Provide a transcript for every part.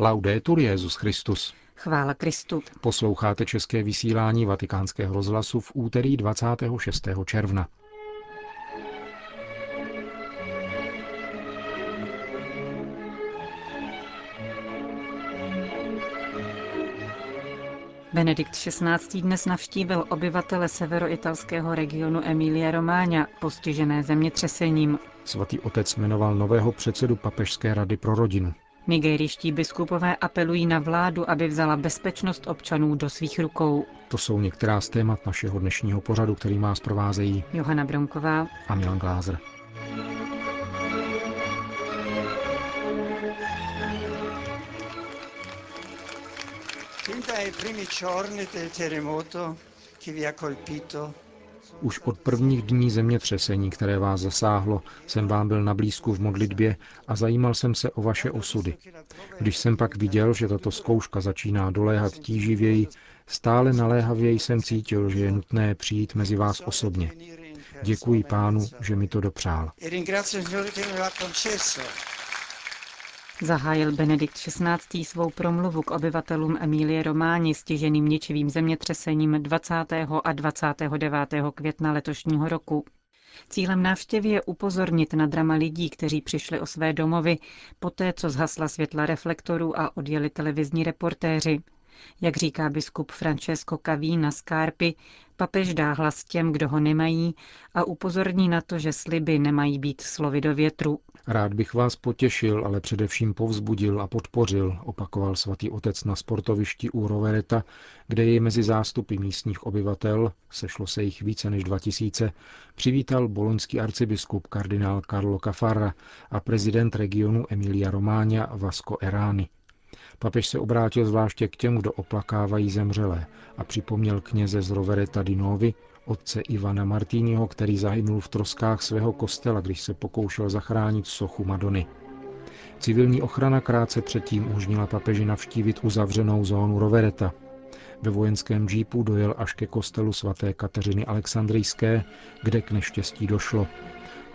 Laudetur Jezus Christus. Chvála Kristu. Posloucháte české vysílání Vatikánského rozhlasu v úterý 26. června. Benedikt XVI. dnes navštívil obyvatele severoitalského regionu Emilia Romagna, postižené zemětřesením. Svatý otec jmenoval nového předsedu Papežské rady pro rodinu. Nigériští biskupové apelují na vládu, aby vzala bezpečnost občanů do svých rukou. To jsou některá z témat našeho dnešního pořadu, který má zprovázejí Johana Bronková a Milan Glázer. Už od prvních dní zemětřesení, které vás zasáhlo, jsem vám byl na blízku v modlitbě a zajímal jsem se o vaše osudy. Když jsem pak viděl, že tato zkouška začíná doléhat tíživěji, stále naléhavěji jsem cítil, že je nutné přijít mezi vás osobně. Děkuji pánu, že mi to dopřál. Zahájil Benedikt XVI. svou promluvu k obyvatelům Emílie Románi stiženým ničivým zemětřesením 20. a 29. května letošního roku. Cílem návštěvy je upozornit na drama lidí, kteří přišli o své domovy, poté co zhasla světla reflektorů a odjeli televizní reportéři. Jak říká biskup Francesco Cavína z Kárpy, papež dá hlas těm, kdo ho nemají a upozorní na to, že sliby nemají být slovy do větru. Rád bych vás potěšil, ale především povzbudil a podpořil, opakoval svatý otec na sportovišti u Rovereta, kde je mezi zástupy místních obyvatel, sešlo se jich více než 2000, přivítal boloňský arcibiskup kardinál Carlo Cafarra a prezident regionu Emilia Romagna Vasco Erani. Papež se obrátil zvláště k těm, kdo oplakávají zemřelé a připomněl kněze z Rovereta Dinovi, otce Ivana Martínyho, který zahynul v troskách svého kostela, když se pokoušel zachránit sochu Madony. Civilní ochrana krátce předtím umožnila papeži navštívit uzavřenou zónu Rovereta. Ve vojenském džípu dojel až ke kostelu svaté Kateřiny Alexandrijské, kde k neštěstí došlo.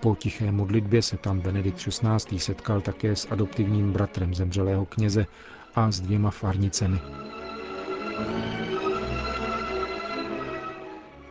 Po tiché modlitbě se tam Benedikt XVI. setkal také s adoptivním bratrem zemřelého kněze a s dvěma farnicemi.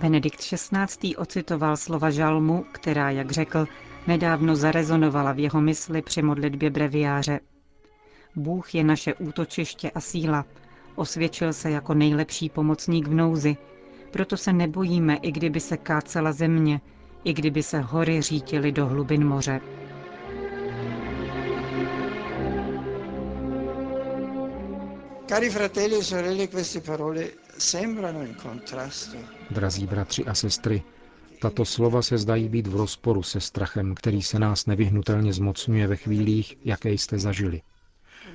Benedikt XVI. ocitoval slova žalmu, která, jak řekl, nedávno zarezonovala v jeho mysli při modlitbě breviáře. Bůh je naše útočiště a síla. Osvědčil se jako nejlepší pomocník v nouzi. Proto se nebojíme, i kdyby se kácela země, i kdyby se hory řítily do hlubin moře. Cari fratelli e sorelle, queste parole sembrano in contrasto. Drazí bratři a sestry, tato slova se zdají být v rozporu se strachem, který se nás nevyhnutelně zmocňuje ve chvílích, jaké jste zažili.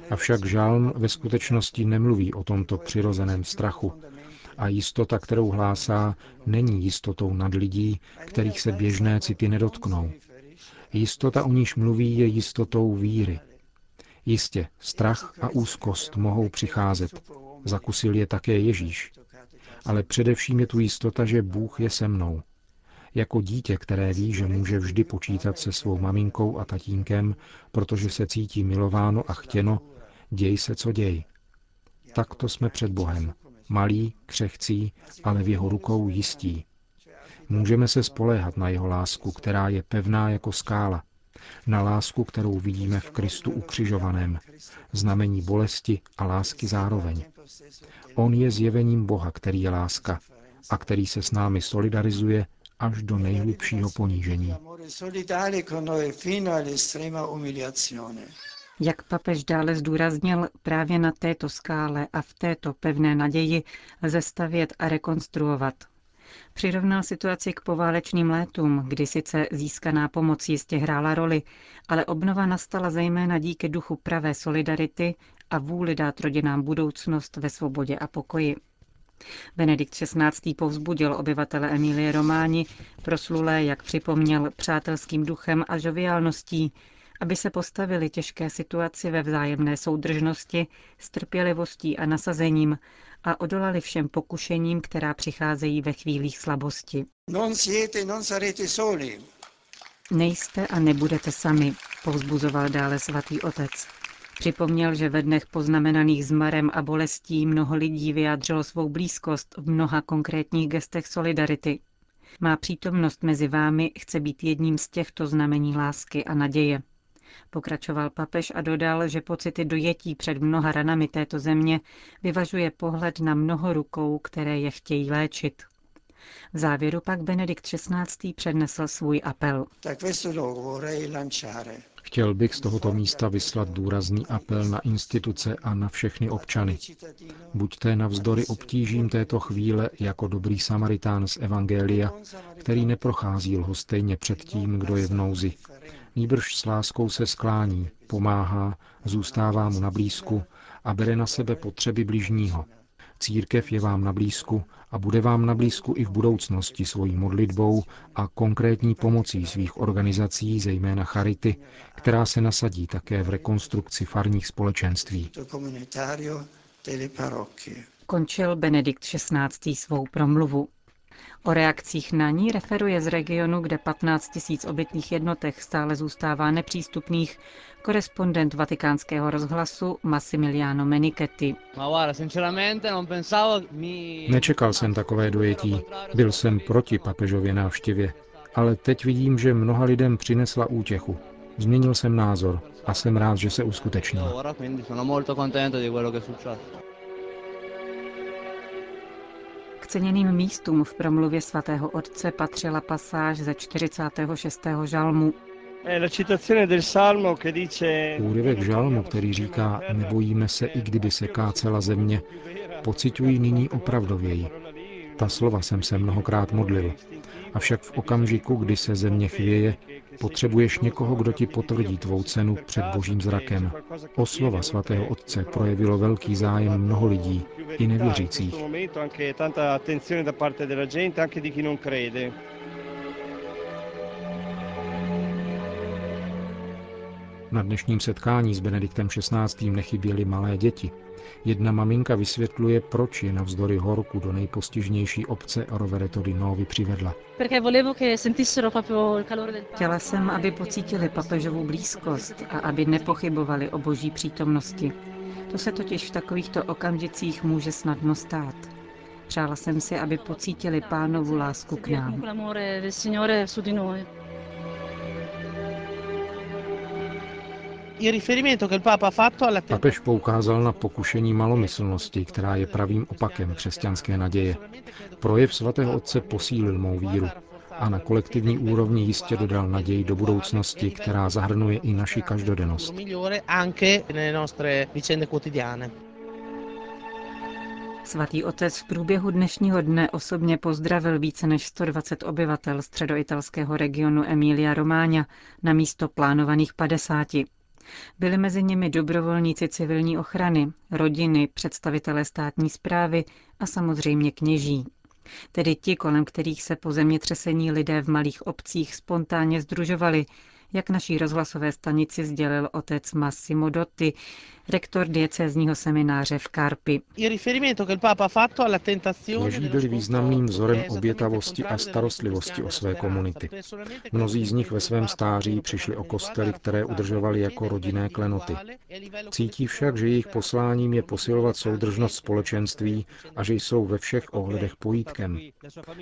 Avšak žálm ve skutečnosti nemluví o tomto přirozeném strachu. A jistota, kterou hlásá, není jistotou nad lidí, kterých se běžné city nedotknou. Jistota, o níž mluví, je jistotou víry, Jistě, strach a úzkost mohou přicházet. Zakusil je také Ježíš. Ale především je tu jistota, že Bůh je se mnou. Jako dítě, které ví, že může vždy počítat se svou maminkou a tatínkem, protože se cítí milováno a chtěno, děj se, co děj. Takto jsme před Bohem. Malí, křehcí, ale v jeho rukou jistí. Můžeme se spoléhat na jeho lásku, která je pevná jako skála, na lásku, kterou vidíme v Kristu ukřižovaném, znamení bolesti a lásky zároveň. On je zjevením Boha, který je láska a který se s námi solidarizuje až do nejhlubšího ponížení. Jak papež dále zdůraznil, právě na této skále a v této pevné naději lze stavět a rekonstruovat. Přirovnal situaci k poválečným létům, kdy sice získaná pomoc jistě hrála roli, ale obnova nastala zejména díky duchu pravé solidarity a vůli dát rodinám budoucnost ve svobodě a pokoji. Benedikt XVI. povzbudil obyvatele Emílie Románi, proslulé, jak připomněl, přátelským duchem a žoviálností, aby se postavili těžké situaci ve vzájemné soudržnosti, s trpělivostí a nasazením a odolali všem pokušením, která přicházejí ve chvílích slabosti. Non siete, non sarete soli. Nejste a nebudete sami, povzbuzoval dále svatý otec. Připomněl, že ve dnech poznamenaných zmarem a bolestí mnoho lidí vyjádřilo svou blízkost v mnoha konkrétních gestech solidarity. Má přítomnost mezi vámi chce být jedním z těchto znamení lásky a naděje. Pokračoval papež a dodal, že pocity dojetí před mnoha ranami této země vyvažuje pohled na mnoho rukou, které je chtějí léčit. V závěru pak Benedikt XVI. přednesl svůj apel. Chtěl bych z tohoto místa vyslat důrazný apel na instituce a na všechny občany. Buďte navzdory obtížím této chvíle jako dobrý samaritán z Evangelia, který neprochází lhostejně před tím, kdo je v nouzi. Nýbrž s láskou se sklání, pomáhá, zůstává mu na blízku a bere na sebe potřeby bližního. Církev je vám na blízku a bude vám na blízku i v budoucnosti svojí modlitbou a konkrétní pomocí svých organizací, zejména Charity, která se nasadí také v rekonstrukci farních společenství. Končil Benedikt XVI. svou promluvu. O reakcích na ní referuje z regionu, kde 15 tisíc obytných jednotek stále zůstává nepřístupných, korespondent vatikánského rozhlasu Massimiliano Menichetti. Nečekal jsem takové dojetí. Byl jsem proti papežově návštěvě. Ale teď vidím, že mnoha lidem přinesla útěchu. Změnil jsem názor a jsem rád, že se uskutečnil. Ceněným místům v promluvě svatého otce patřila pasáž ze 46. žalmu. Úryvek žalmu, který říká, nebojíme se, i kdyby se kácela země, pocitují nyní opravdověji. Ta slova jsem se mnohokrát modlil. Avšak v okamžiku, kdy se země chvěje, potřebuješ někoho, kdo ti potvrdí tvou cenu před božím zrakem. O slova svatého otce projevilo velký zájem mnoho lidí, i nevěřících. Na dnešním setkání s Benediktem XVI. nechyběly malé děti. Jedna maminka vysvětluje, proč je navzdory horku do nejpostižnější obce Rovereto di Novi přivedla. Chtěla jsem, aby pocítili papežovou blízkost a aby nepochybovali o boží přítomnosti. To se totiž v takovýchto okamžicích může snadno stát. Přála jsem si, aby pocítili pánovu lásku k nám. Papež poukázal na pokušení malomyslnosti, která je pravým opakem křesťanské naděje. Projev svatého otce posílil mou víru a na kolektivní úrovni jistě dodal naději do budoucnosti, která zahrnuje i naši každodennost. Svatý otec v průběhu dnešního dne osobně pozdravil více než 120 obyvatel středoitalského regionu Emilia Romáňa na místo plánovaných 50. Byli mezi nimi dobrovolníci civilní ochrany, rodiny, představitelé státní zprávy a samozřejmě kněží. Tedy ti, kolem kterých se po zemětřesení lidé v malých obcích spontánně združovali, jak naší rozhlasové stanici sdělil otec Massimo Dotti, rektor diecézního semináře v Karpi. Kněží byli významným vzorem obětavosti a starostlivosti o své komunity. Mnozí z nich ve svém stáří přišli o kostely, které udržovali jako rodinné klenoty. Cítí však, že jejich posláním je posilovat soudržnost společenství a že jsou ve všech ohledech pojítkem.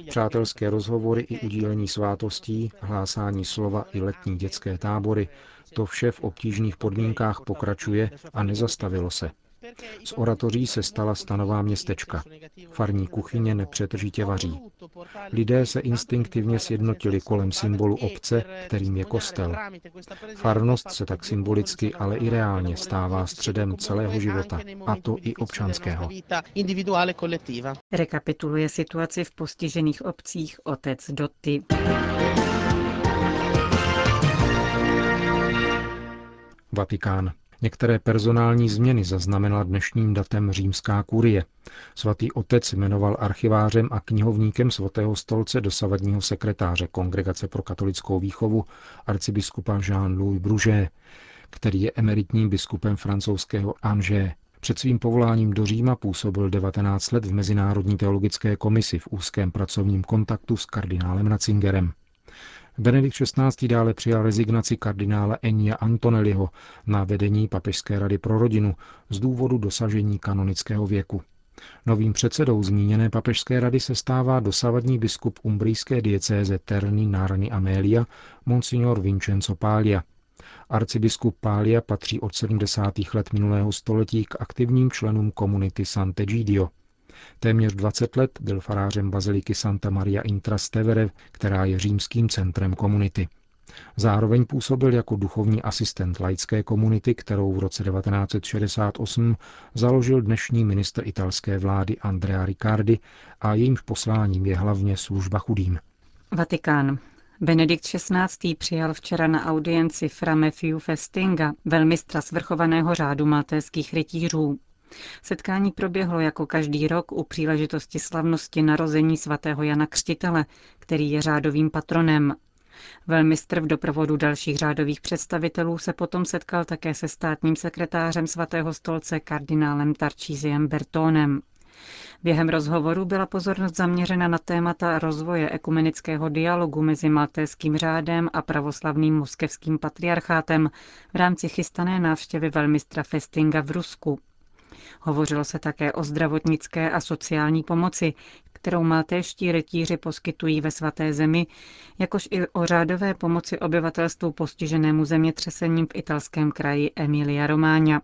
Přátelské rozhovory i udílení svátostí, hlásání slova i letní dětské tábory, to vše v obtížných podmínkách pokračuje a nezastavilo se. Z oratoří se stala stanová městečka. Farní kuchyně nepřetržitě vaří. Lidé se instinktivně sjednotili kolem symbolu obce, kterým je kostel. Farnost se tak symbolicky, ale i reálně stává středem celého života, a to i občanského. Rekapituluje situaci v postižených obcích otec Doty. Vatikán. Některé personální změny zaznamenala dnešním datem římská kurie. Svatý otec jmenoval archivářem a knihovníkem svatého stolce dosavadního sekretáře Kongregace pro katolickou výchovu arcibiskupa Jean-Louis Bruget, který je emeritním biskupem francouzského Angers. Před svým povoláním do Říma působil 19 let v Mezinárodní teologické komisi v úzkém pracovním kontaktu s kardinálem Ratzingerem. Benedikt XVI. dále přijal rezignaci kardinála Enia Antonelliho na vedení Papežské rady pro rodinu z důvodu dosažení kanonického věku. Novým předsedou zmíněné papežské rady se stává dosavadní biskup umbrijské diecéze Terni Narni Amelia, monsignor Vincenzo Paglia. Arcibiskup Pália patří od 70. let minulého století k aktivním členům komunity Sant'Egidio. Téměř 20 let byl farářem baziliky Santa Maria in Trastevere, která je římským centrem komunity. Zároveň působil jako duchovní asistent laické komunity, kterou v roce 1968 založil dnešní ministr italské vlády Andrea Riccardi a jejímž posláním je hlavně služba chudým. Vatikán. Benedikt XVI. přijal včera na audienci Fra Matthew Festinga, velmistra svrchovaného řádu maltéských rytířů. Setkání proběhlo jako každý rok u příležitosti slavnosti narození svatého Jana Křtitele, který je řádovým patronem. Velmistr v doprovodu dalších řádových představitelů se potom setkal také se státním sekretářem svatého stolce kardinálem Tarčíziem Bertónem. Během rozhovoru byla pozornost zaměřena na témata rozvoje ekumenického dialogu mezi maltéským řádem a pravoslavným moskevským patriarchátem v rámci chystané návštěvy velmistra Festinga v Rusku. Hovořilo se také o zdravotnické a sociální pomoci, kterou maltéští rytíři poskytují ve svaté zemi, jakož i o řádové pomoci obyvatelstvu postiženému zemětřesením v italském kraji Emilia Romagna.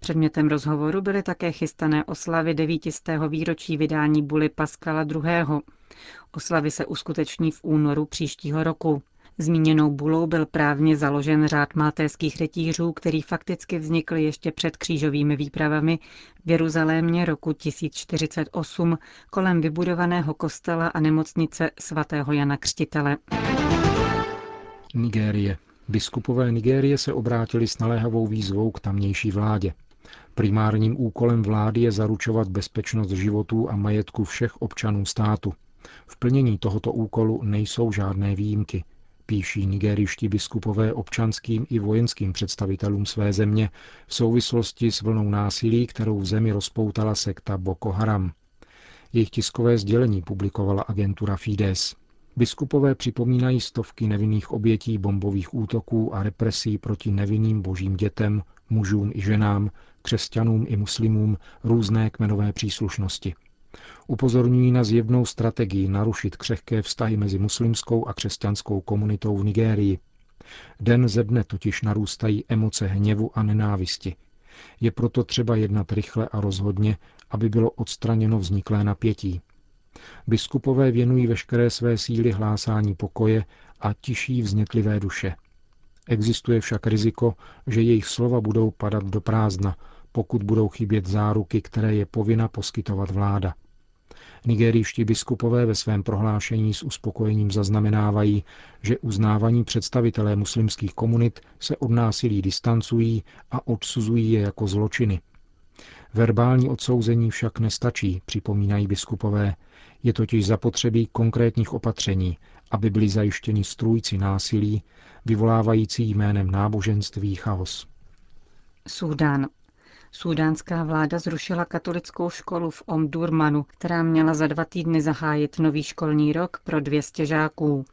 Předmětem rozhovoru byly také chystané oslavy devítistého výročí vydání buly Paskala II. Oslavy se uskuteční v únoru příštího roku. Zmíněnou bulou byl právně založen řád maltéských rytířů, který fakticky vznikl ještě před křížovými výpravami v Jeruzalémě roku 1048 kolem vybudovaného kostela a nemocnice svatého Jana Křtitele. Nigérie. Biskupové Nigérie se obrátili s naléhavou výzvou k tamnější vládě. Primárním úkolem vlády je zaručovat bezpečnost životů a majetku všech občanů státu. V plnění tohoto úkolu nejsou žádné výjimky, píší nigériští biskupové občanským i vojenským představitelům své země v souvislosti s vlnou násilí, kterou v zemi rozpoutala sekta Boko Haram. Jejich tiskové sdělení publikovala agentura Fides. Biskupové připomínají stovky nevinných obětí bombových útoků a represí proti nevinným božím dětem, mužům i ženám, křesťanům i muslimům různé kmenové příslušnosti. Upozorňují na zjevnou strategii narušit křehké vztahy mezi muslimskou a křesťanskou komunitou v Nigérii. Den ze dne totiž narůstají emoce hněvu a nenávisti. Je proto třeba jednat rychle a rozhodně, aby bylo odstraněno vzniklé napětí. Biskupové věnují veškeré své síly hlásání pokoje a tiší vznětlivé duše. Existuje však riziko, že jejich slova budou padat do prázdna, pokud budou chybět záruky, které je povinna poskytovat vláda. Nigerijští biskupové ve svém prohlášení s uspokojením zaznamenávají, že uznávaní představitelé muslimských komunit se od násilí distancují a odsuzují je jako zločiny. Verbální odsouzení však nestačí, připomínají biskupové. Je totiž zapotřebí konkrétních opatření, aby byli zajištěni strůjci násilí, vyvolávající jménem náboženství chaos. Súdán. Súdánská vláda zrušila katolickou školu v Omdurmanu, která měla za dva týdny zahájit nový školní rok pro 200 žáků.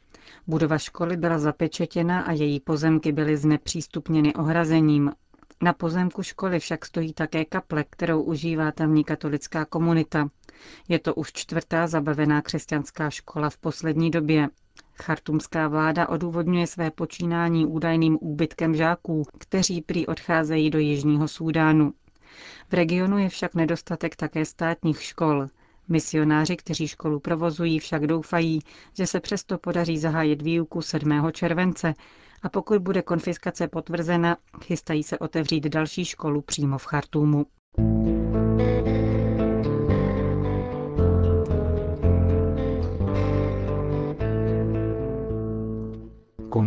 Budova školy byla zapečetěna a její pozemky byly znepřístupněny ohrazením. Na pozemku školy však stojí také kaple, kterou užívá tamní katolická komunita. Je to už čtvrtá zabavená křesťanská škola v poslední době. Chartumská vláda odůvodňuje své počínání údajným úbytkem žáků, kteří prý odcházejí do Jižního Súdánu. V regionu je však nedostatek také státních škol. Misionáři, kteří školu provozují, však doufají, že se přesto podaří zahájit výuku 7. července a pokud bude konfiskace potvrzena, chystají se otevřít další školu přímo v Chartumu.